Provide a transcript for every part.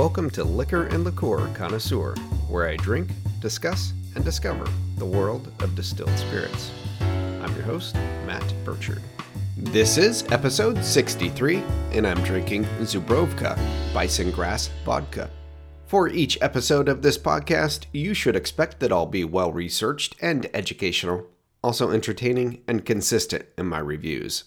Welcome to Liquor and Liqueur Connoisseur, where I drink, discuss, and discover the world of distilled spirits. I'm your host, Matt Burchard. This is episode 63, and I'm drinking Zubrovka Bison Grass Vodka. For each episode of this podcast, you should expect that I'll be well researched and educational, also entertaining and consistent in my reviews.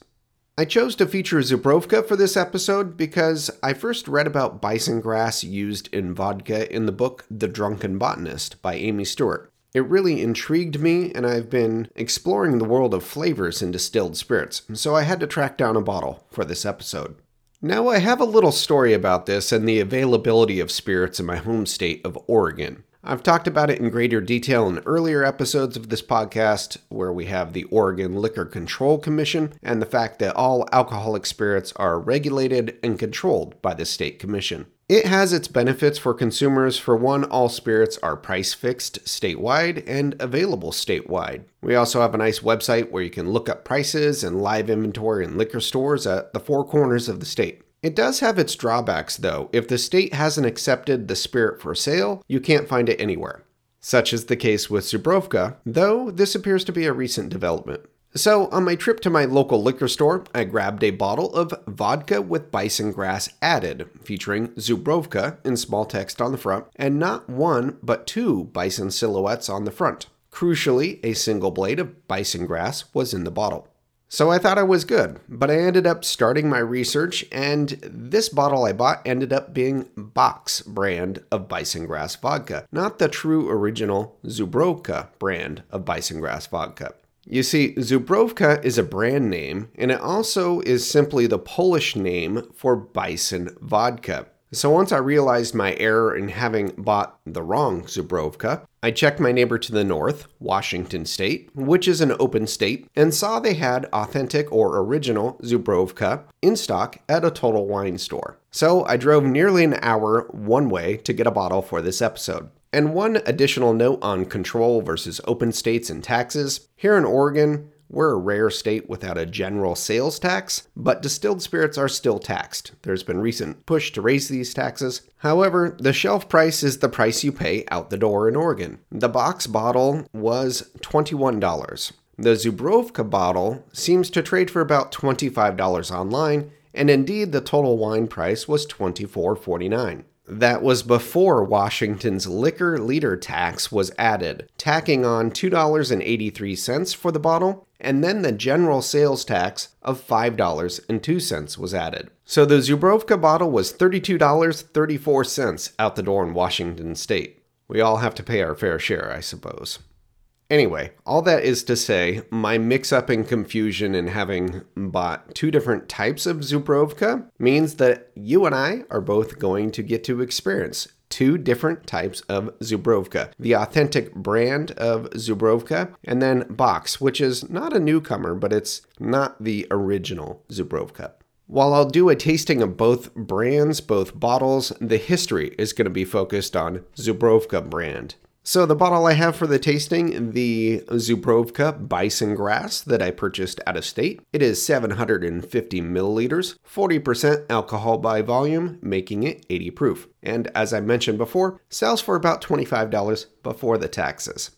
I chose to feature Zubrovka for this episode because I first read about bison grass used in vodka in the book The Drunken Botanist by Amy Stewart. It really intrigued me, and I've been exploring the world of flavors in distilled spirits, so I had to track down a bottle for this episode. Now, I have a little story about this and the availability of spirits in my home state of Oregon. I've talked about it in greater detail in earlier episodes of this podcast, where we have the Oregon Liquor Control Commission and the fact that all alcoholic spirits are regulated and controlled by the state commission. It has its benefits for consumers. For one, all spirits are price fixed statewide and available statewide. We also have a nice website where you can look up prices and live inventory in liquor stores at the four corners of the state. It does have its drawbacks, though. If the state hasn't accepted the spirit for sale, you can't find it anywhere. Such is the case with Zubrovka, though this appears to be a recent development. So, on my trip to my local liquor store, I grabbed a bottle of vodka with bison grass added, featuring Zubrovka in small text on the front, and not one, but two bison silhouettes on the front. Crucially, a single blade of bison grass was in the bottle. So I thought I was good, but I ended up starting my research, and this bottle I bought ended up being Bak's brand of bison grass vodka, not the true original Zubrovka brand of bison grass vodka. You see, Zubrovka is a brand name, and it also is simply the Polish name for bison vodka. So once I realized my error in having bought the wrong Zubrovka, I checked my neighbor to the north, Washington State, which is an open state, and saw they had authentic or original Zubrovka in stock at a Total Wine store. So I drove nearly an hour one way to get a bottle for this episode. And one additional note on control versus open states and taxes. Here in Oregon, we're a rare state without a general sales tax, but distilled spirits are still taxed. There's been recent push to raise these taxes. However, the shelf price is the price you pay out the door in Oregon. The Bak's bottle was $21. The Zubrovka bottle seems to trade for about $25 online, and indeed the total wine price was $24.49. That was before Washington's liquor liter tax was added, tacking on $2.83 for the bottle and then the general sales tax of $5.02 was added. So the Zubrovka bottle was $32.34 out the door in Washington state. We all have to pay our fair share, I suppose. Anyway, all that is to say, my mix up and confusion in having bought two different types of Zubrovka means that you and I are both going to get to experience two different types of Zubrovka the authentic brand of Zubrovka, and then Bak's, which is not a newcomer, but it's not the original Zubrovka. While I'll do a tasting of both brands, both bottles, the history is going to be focused on Zubrovka brand. So the bottle I have for the tasting, the Zubrovka Bison Grass that I purchased out of state. It is 750 milliliters, 40% alcohol by volume, making it 80 proof. And as I mentioned before, sells for about $25 before the taxes.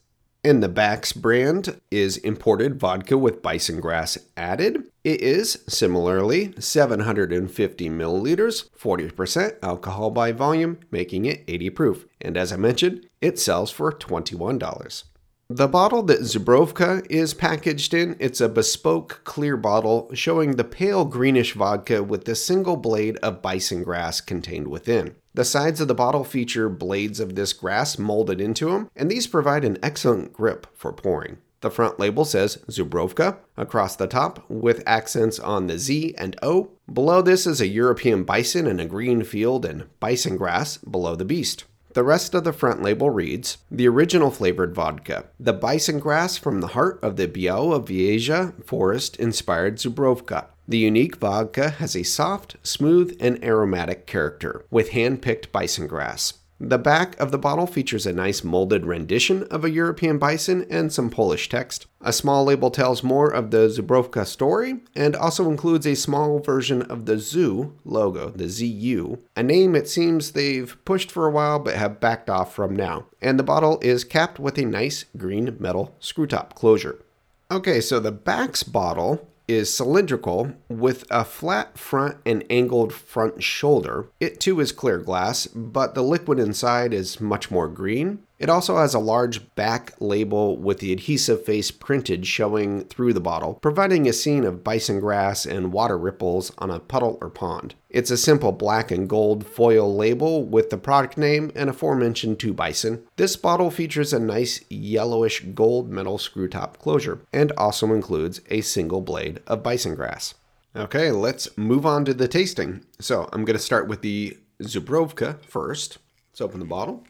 And the Bak's brand is imported vodka with bison grass added. It is similarly 750 milliliters, 40% alcohol by volume, making it 80 proof. And as I mentioned, it sells for $21. The bottle that Zubrovka is packaged in, it's a bespoke clear bottle showing the pale greenish vodka with the single blade of bison grass contained within. The sides of the bottle feature blades of this grass molded into them, and these provide an excellent grip for pouring. The front label says Zubrovka across the top with accents on the Z and O. Below this is a European bison in a green field and bison grass below the beast. The rest of the front label reads The original flavored vodka. The bison grass from the heart of the Białowieża forest inspired Zubrovka. The unique vodka has a soft, smooth, and aromatic character with hand picked bison grass. The back of the bottle features a nice molded rendition of a European bison and some Polish text. A small label tells more of the Zubrowka story and also includes a small version of the ZU logo, the ZU, a name it seems they've pushed for a while but have backed off from now. And the bottle is capped with a nice green metal screw top closure. Okay, so the Bak's bottle is cylindrical with a flat front and angled front shoulder. It too is clear glass, but the liquid inside is much more green. It also has a large back label with the adhesive face printed showing through the bottle, providing a scene of bison grass and water ripples on a puddle or pond. It's a simple black and gold foil label with the product name and aforementioned two bison. This bottle features a nice yellowish gold metal screw top closure and also includes a single blade of bison grass. Okay, let's move on to the tasting. So I'm going to start with the Zubrovka first. Let's open the bottle.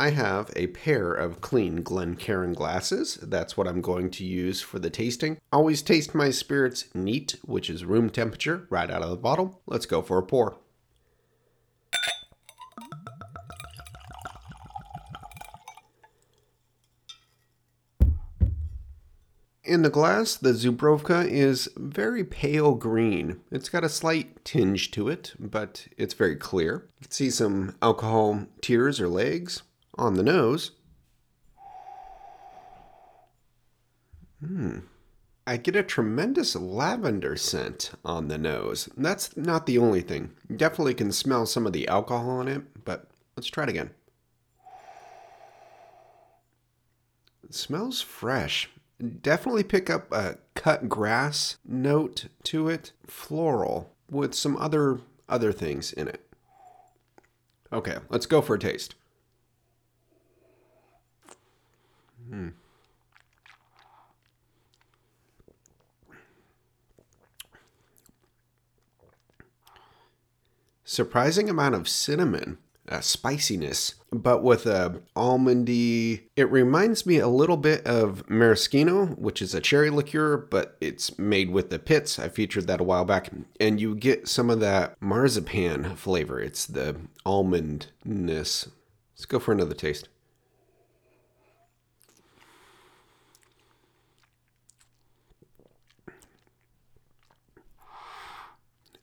I have a pair of clean Glencairn glasses. That's what I'm going to use for the tasting. Always taste my spirits neat, which is room temperature, right out of the bottle. Let's go for a pour. In the glass, the Zubrovka is very pale green. It's got a slight tinge to it, but it's very clear. You can see some alcohol tears or legs on the nose. Hmm. I get a tremendous lavender scent on the nose. That's not the only thing. Definitely can smell some of the alcohol in it, but let's try it again. It smells fresh. Definitely pick up a cut grass note to it, floral, with some other other things in it. Okay, let's go for a taste. Hmm. Surprising amount of cinnamon, uh, spiciness, but with a almondy. It reminds me a little bit of maraschino, which is a cherry liqueur, but it's made with the pits. I featured that a while back, and you get some of that marzipan flavor. It's the almondness. Let's go for another taste.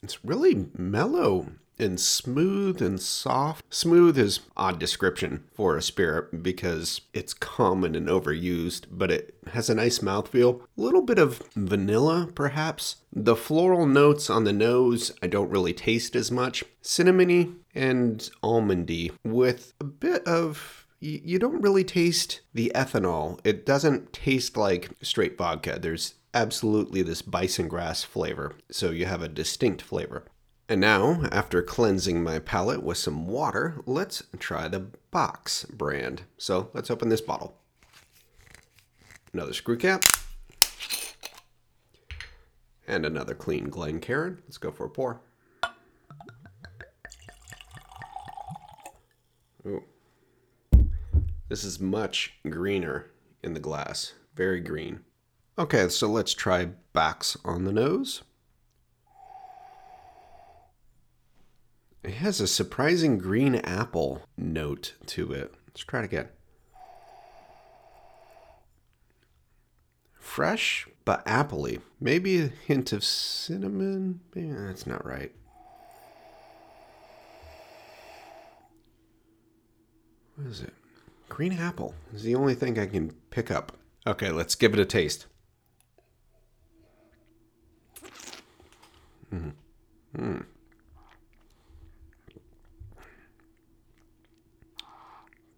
It's really mellow and smooth and soft. Smooth is odd description for a spirit because it's common and overused, but it has a nice mouthfeel. A little bit of vanilla, perhaps. The floral notes on the nose I don't really taste as much. Cinnamony and almondy with a bit of you don't really taste the ethanol. It doesn't taste like straight vodka. There's absolutely this bison grass flavor, so you have a distinct flavor. And now, after cleansing my palate with some water, let's try the Bak's brand. So let's open this bottle. Another screw cap. And another clean Glencairn. Let's go for a pour. Ooh. This is much greener in the glass. Very green. Okay, so let's try Bak's on the nose. It has a surprising green apple note to it. Let's try it again. Fresh, but appley. Maybe a hint of cinnamon. That's not right. What is it? Green apple is the only thing I can pick up. Okay, let's give it a taste. Mm. Mm.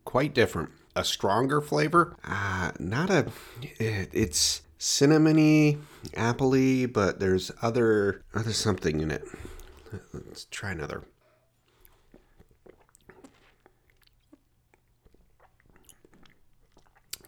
Quite different. A stronger flavor. Uh, not a. It, it's cinnamony, appley, but there's other other something in it. Let's try another.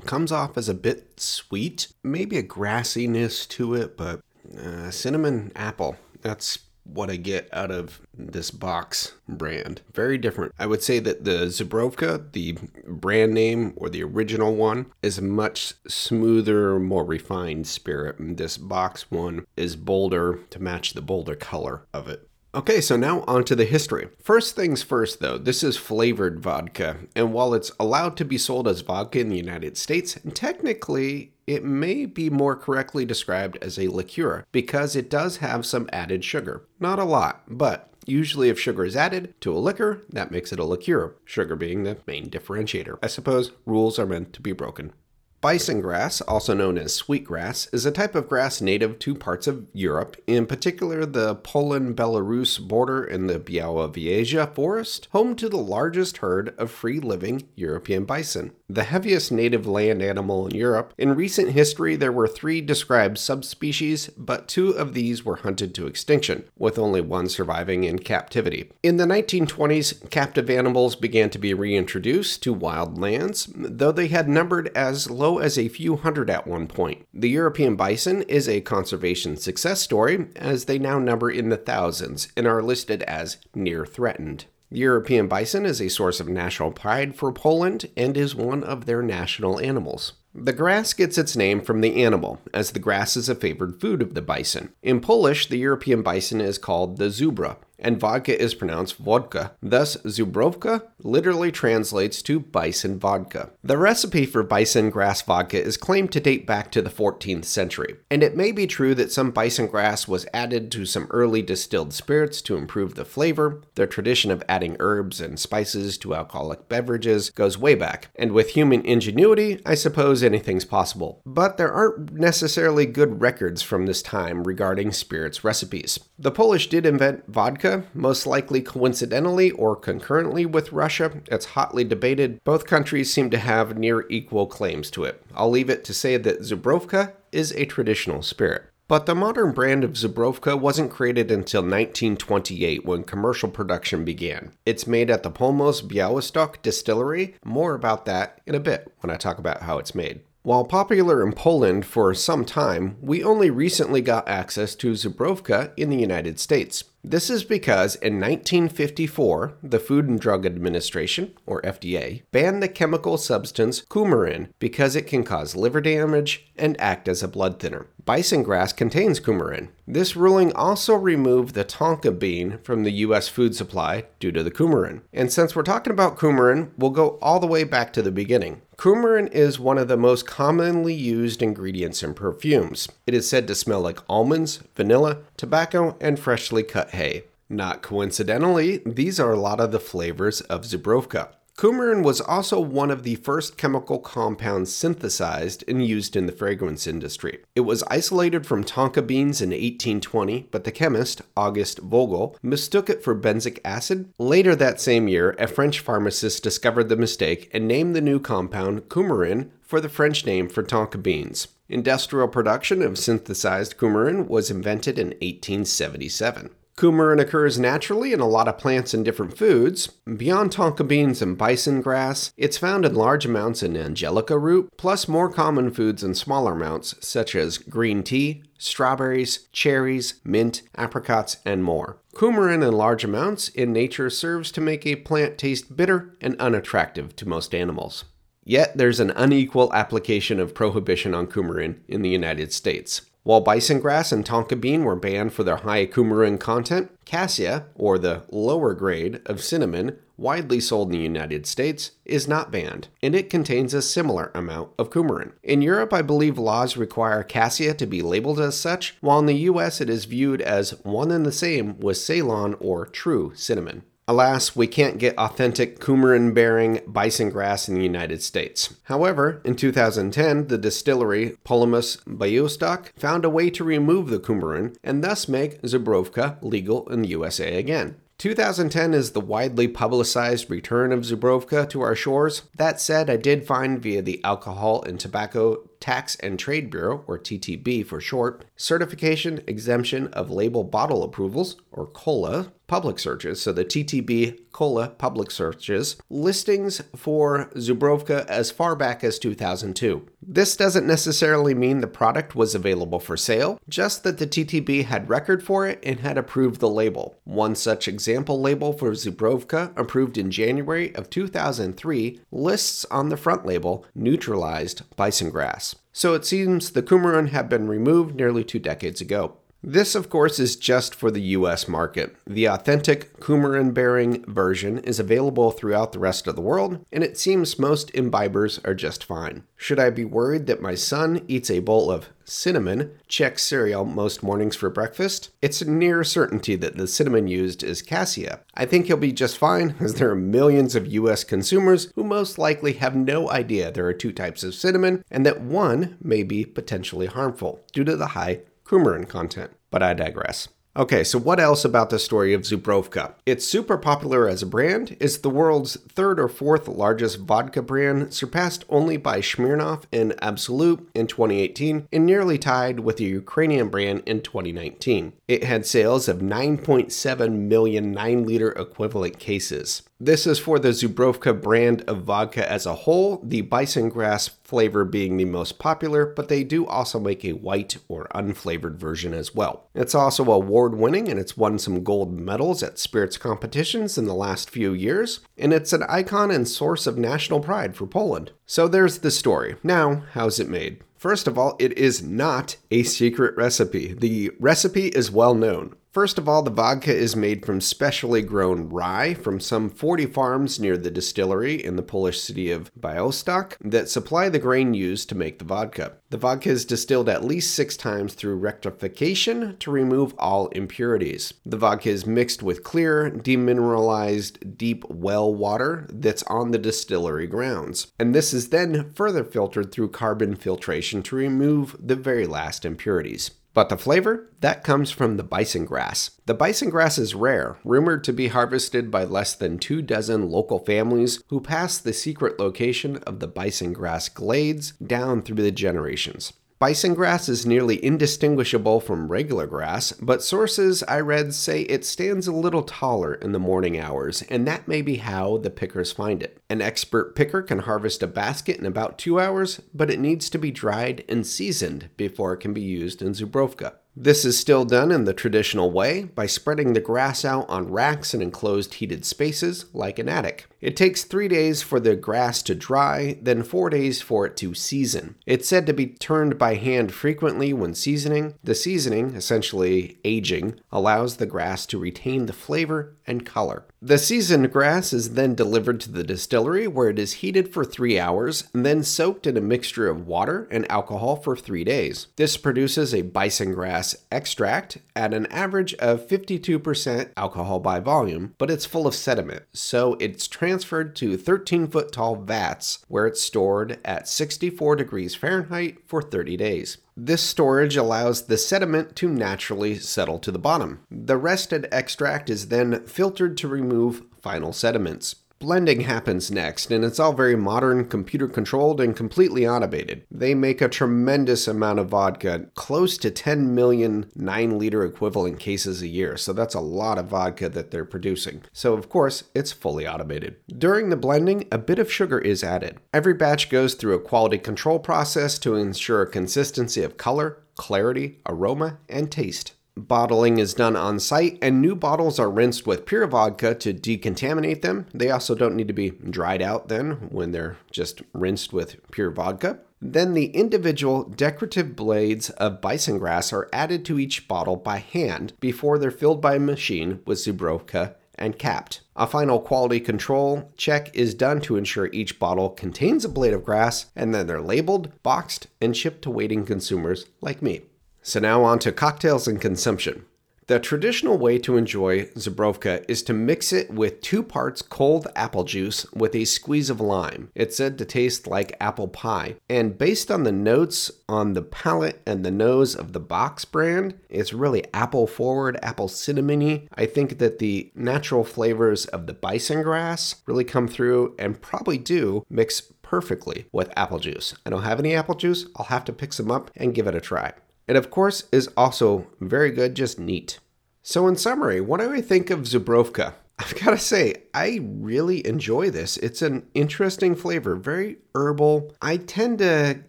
Comes off as a bit sweet, maybe a grassiness to it, but uh, cinnamon apple. That's what I get out of this Bak's brand. Very different. I would say that the Zubrovka, the brand name or the original one, is a much smoother, more refined spirit. This Bak's one is bolder to match the bolder color of it. Okay, so now on to the history. First things first, though, this is flavored vodka, and while it's allowed to be sold as vodka in the United States, technically it may be more correctly described as a liqueur because it does have some added sugar. Not a lot, but usually if sugar is added to a liquor, that makes it a liqueur, sugar being the main differentiator. I suppose rules are meant to be broken. Bison grass, also known as sweetgrass, is a type of grass native to parts of Europe, in particular the Poland Belarus border in the Białowieża forest, home to the largest herd of free living European bison. The heaviest native land animal in Europe, in recent history there were three described subspecies, but two of these were hunted to extinction, with only one surviving in captivity. In the 1920s, captive animals began to be reintroduced to wild lands, though they had numbered as low low as a few hundred at one point. The European bison is a conservation success story, as they now number in the thousands and are listed as near threatened. The European bison is a source of national pride for Poland and is one of their national animals. The grass gets its name from the animal, as the grass is a favored food of the bison. In Polish, the European bison is called the zubra, and vodka is pronounced vodka. Thus, Zubrovka literally translates to bison vodka. The recipe for bison grass vodka is claimed to date back to the 14th century, and it may be true that some bison grass was added to some early distilled spirits to improve the flavor. The tradition of adding herbs and spices to alcoholic beverages goes way back, and with human ingenuity, I suppose anything's possible. But there aren't necessarily good records from this time regarding spirits recipes. The Polish did invent vodka most likely coincidentally or concurrently with Russia. It's hotly debated. Both countries seem to have near equal claims to it. I'll leave it to say that Zubrovka is a traditional spirit. But the modern brand of Zubrovka wasn't created until 1928 when commercial production began. It's made at the Polmos Białystok distillery. More about that in a bit when I talk about how it's made. While popular in Poland for some time, we only recently got access to Zubrovka in the United States. This is because in 1954, the Food and Drug Administration, or FDA, banned the chemical substance coumarin because it can cause liver damage and act as a blood thinner. Bison grass contains coumarin. This ruling also removed the tonka bean from the US food supply due to the coumarin. And since we're talking about coumarin, we'll go all the way back to the beginning. Coumarin is one of the most commonly used ingredients in perfumes. It is said to smell like almonds, vanilla, tobacco, and freshly cut hay. Not coincidentally, these are a lot of the flavors of Zubrovka. Coumarin was also one of the first chemical compounds synthesized and used in the fragrance industry. It was isolated from tonka beans in 1820, but the chemist, August Vogel, mistook it for benzoic acid. Later that same year, a French pharmacist discovered the mistake and named the new compound coumarin for the French name for tonka beans. Industrial production of synthesized coumarin was invented in 1877. Coumarin occurs naturally in a lot of plants and different foods. Beyond tonka beans and bison grass, it's found in large amounts in angelica root, plus more common foods in smaller amounts, such as green tea, strawberries, cherries, mint, apricots, and more. Coumarin in large amounts in nature serves to make a plant taste bitter and unattractive to most animals. Yet there's an unequal application of prohibition on coumarin in the United States. While bison grass and tonka bean were banned for their high coumarin content, cassia, or the lower grade of cinnamon, widely sold in the United States, is not banned, and it contains a similar amount of coumarin. In Europe, I believe laws require cassia to be labeled as such, while in the US it is viewed as one and the same with Ceylon or true cinnamon. Alas, we can't get authentic coumarin bearing bison grass in the United States. However, in 2010, the distillery Polmos Białystok found a way to remove the coumarin and thus make Zubrovka legal in the USA again. 2010 is the widely publicized return of Zubrovka to our shores. That said, I did find via the alcohol and tobacco Tax and Trade Bureau, or TTB for short, Certification Exemption of Label Bottle Approvals, or COLA, public searches, so the TTB COLA public searches, listings for Zubrovka as far back as 2002. This doesn't necessarily mean the product was available for sale, just that the TTB had record for it and had approved the label. One such example label for Zubrovka, approved in January of 2003, lists on the front label neutralized bison grass. So it seems the coumarin had been removed nearly two decades ago. This, of course, is just for the US market. The authentic coumarin bearing version is available throughout the rest of the world, and it seems most imbibers are just fine. Should I be worried that my son eats a bowl of cinnamon Chex cereal most mornings for breakfast? It's a near certainty that the cinnamon used is cassia. I think he'll be just fine, as there are millions of US consumers who most likely have no idea there are two types of cinnamon and that one may be potentially harmful due to the high coumarin content. But I digress. Okay, so what else about the story of Zubrovka? It's super popular as a brand, is the world's third or fourth largest vodka brand, surpassed only by Smirnoff and Absolut in 2018, and nearly tied with the Ukrainian brand in 2019. It had sales of 9.7 million 9 liter equivalent cases. This is for the Zubrovka brand of vodka as a whole, the bison grass flavor being the most popular, but they do also make a white or unflavored version as well. It's also award winning and it's won some gold medals at spirits competitions in the last few years, and it's an icon and source of national pride for Poland. So there's the story. Now, how's it made? First of all, it is not a secret recipe. The recipe is well known. First of all, the vodka is made from specially grown rye from some 40 farms near the distillery in the Polish city of Białystok that supply the grain used to make the vodka. The vodka is distilled at least six times through rectification to remove all impurities. The vodka is mixed with clear, demineralized, deep well water that's on the distillery grounds. And this is then further filtered through carbon filtration to remove the very last impurities. But the flavor? That comes from the bison grass. The bison grass is rare, rumored to be harvested by less than two dozen local families who pass the secret location of the bison grass glades down through the generations. Bison grass is nearly indistinguishable from regular grass, but sources I read say it stands a little taller in the morning hours, and that may be how the pickers find it. An expert picker can harvest a basket in about two hours, but it needs to be dried and seasoned before it can be used in Zubrovka. This is still done in the traditional way by spreading the grass out on racks in enclosed heated spaces like an attic. It takes three days for the grass to dry, then four days for it to season. It's said to be turned by hand frequently when seasoning. The seasoning, essentially aging, allows the grass to retain the flavor and color. The seasoned grass is then delivered to the distillery where it is heated for three hours and then soaked in a mixture of water and alcohol for three days. This produces a bison grass extract at an average of 52% alcohol by volume, but it's full of sediment, so it's transferred to 13 foot tall vats where it's stored at 64 degrees Fahrenheit for 30 days. This storage allows the sediment to naturally settle to the bottom. The rested extract is then filtered to remove final sediments. Blending happens next, and it's all very modern, computer controlled, and completely automated. They make a tremendous amount of vodka, close to 10 million 9 liter equivalent cases a year, so that's a lot of vodka that they're producing. So, of course, it's fully automated. During the blending, a bit of sugar is added. Every batch goes through a quality control process to ensure consistency of color, clarity, aroma, and taste. Bottling is done on site, and new bottles are rinsed with pure vodka to decontaminate them. They also don't need to be dried out then when they're just rinsed with pure vodka. Then the individual decorative blades of bison grass are added to each bottle by hand before they're filled by a machine with Zubrovka and capped. A final quality control check is done to ensure each bottle contains a blade of grass, and then they're labeled, boxed, and shipped to waiting consumers like me. So now on to cocktails and consumption. The traditional way to enjoy Zubrovka is to mix it with two parts cold apple juice with a squeeze of lime. It's said to taste like apple pie. And based on the notes on the palate and the nose of the Bak's brand, it's really apple forward, apple cinnamony. I think that the natural flavors of the bison grass really come through and probably do mix perfectly with apple juice. I don't have any apple juice, I'll have to pick some up and give it a try. It, of course, is also very good, just neat. So, in summary, what do I think of Zubrovka? I've got to say, I really enjoy this. It's an interesting flavor, very herbal. I tend to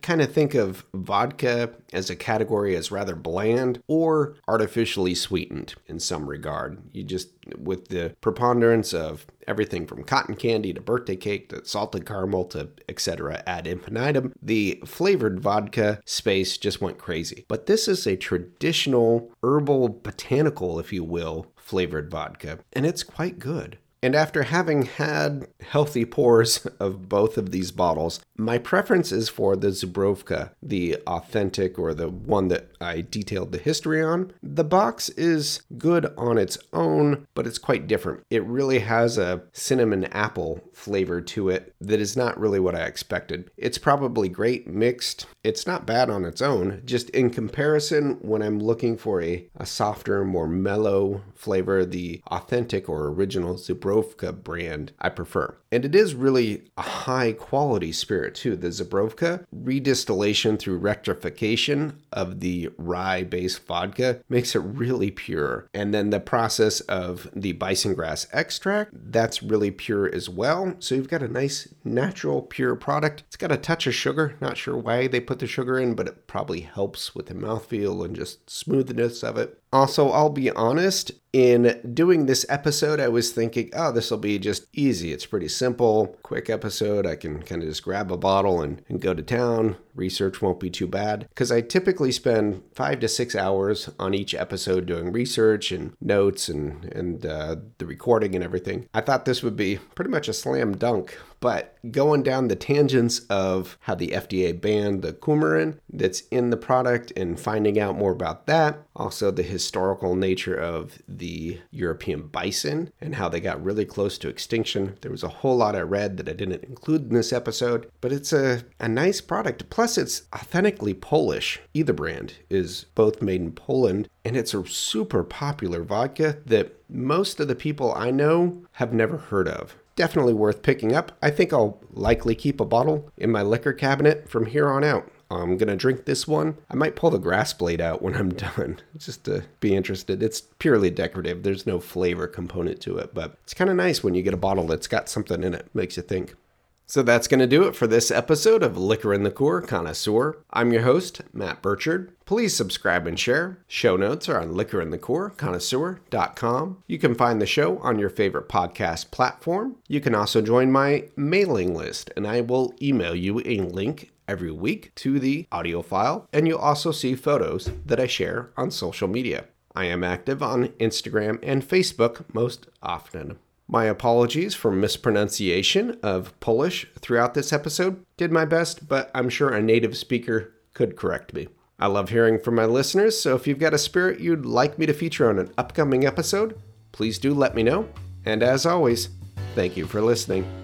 kind of think of vodka as a category as rather bland or artificially sweetened in some regard. You just, with the preponderance of everything from cotton candy to birthday cake to salted caramel to etc. ad infinitum, the flavored vodka space just went crazy. But this is a traditional herbal botanical, if you will, flavored vodka, and it's quite good. And after having had healthy pours of both of these bottles, my preference is for the Zubrovka, the authentic or the one that I detailed the history on. The Bak's is good on its own, but it's quite different. It really has a cinnamon apple flavor to it that is not really what I expected. It's probably great mixed. It's not bad on its own, just in comparison, when I'm looking for a, a softer, more mellow flavor, the authentic or original Zubrovka brand I prefer. And it is really a high quality spirit too. The Zubrovka redistillation through rectification of the rye based vodka makes it really pure. And then the process of the bison grass extract, that's really pure as well. So you've got a nice natural pure product. It's got a touch of sugar. Not sure why they put the sugar in, but it probably helps with the mouthfeel and just smoothness of it. Also, I'll be honest, in doing this episode, I was thinking, oh, this will be just easy. It's pretty simple, quick episode. I can kind of just grab a bottle and, and go to town. Research won't be too bad. Because I typically spend five to six hours on each episode doing research and notes and, and uh, the recording and everything. I thought this would be pretty much a slam dunk but going down the tangents of how the FDA banned the coumarin that's in the product and finding out more about that, also the historical nature of the European bison and how they got really close to extinction. There was a whole lot I read that I didn't include in this episode, but it's a, a nice product. Plus, it's authentically Polish. Either brand is both made in Poland, and it's a super popular vodka that most of the people I know have never heard of definitely worth picking up. I think I'll likely keep a bottle in my liquor cabinet from here on out. I'm gonna drink this one. I might pull the grass blade out when I'm done, just to be interested. It's purely decorative. There's no flavor component to it, but it's kind of nice when you get a bottle that's got something in it. Makes you think. So that's going to do it for this episode of Liquor and Liqueur Connoisseur. I'm your host, Matt Burchard. Please subscribe and share. Show notes are on liquorinthecore.connoisseur.com. You can find the show on your favorite podcast platform. You can also join my mailing list, and I will email you a link every week to the audio file, and you'll also see photos that I share on social media. I am active on Instagram and Facebook most often. My apologies for mispronunciation of Polish throughout this episode. Did my best, but I'm sure a native speaker could correct me. I love hearing from my listeners, so if you've got a spirit you'd like me to feature on an upcoming episode, please do let me know. And as always, thank you for listening.